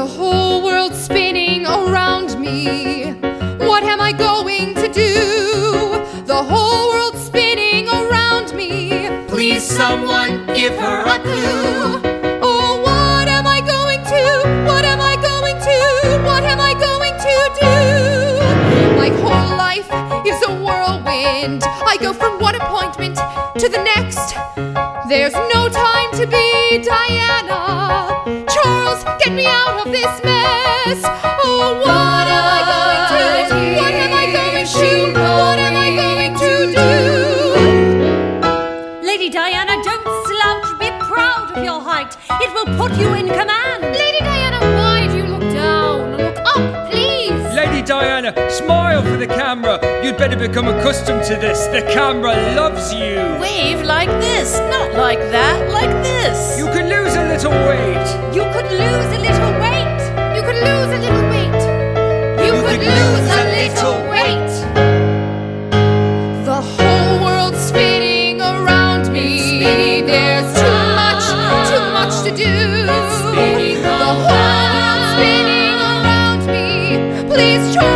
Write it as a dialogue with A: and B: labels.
A: world spinning around me. What am I going to do? The whole world's spinning around me.
B: Please, someone give her a
A: clue. Oh, what am I going to? What am I going to? What am I going to do? My whole life is a whirlwind. I go from one appointment to the next. There's no time to be Diana. Charles, get me out of this mess. Oh, what am I going to do? What am I going to? What am I going to
C: do? Lady Diana, don't slouch. Be proud of your height. It will put you in command.
A: Lady Diana, why do you look down? Look up, please.
B: Lady Diana, smile for the camera. You'd better become accustomed to this. The camera loves you.
C: Wave like this, not
B: could lose a little
C: weight.
A: The whole world's spinning around me. Spinning There's around. too much, too much to do. It's spinning the whole world's spinning around me. Please try.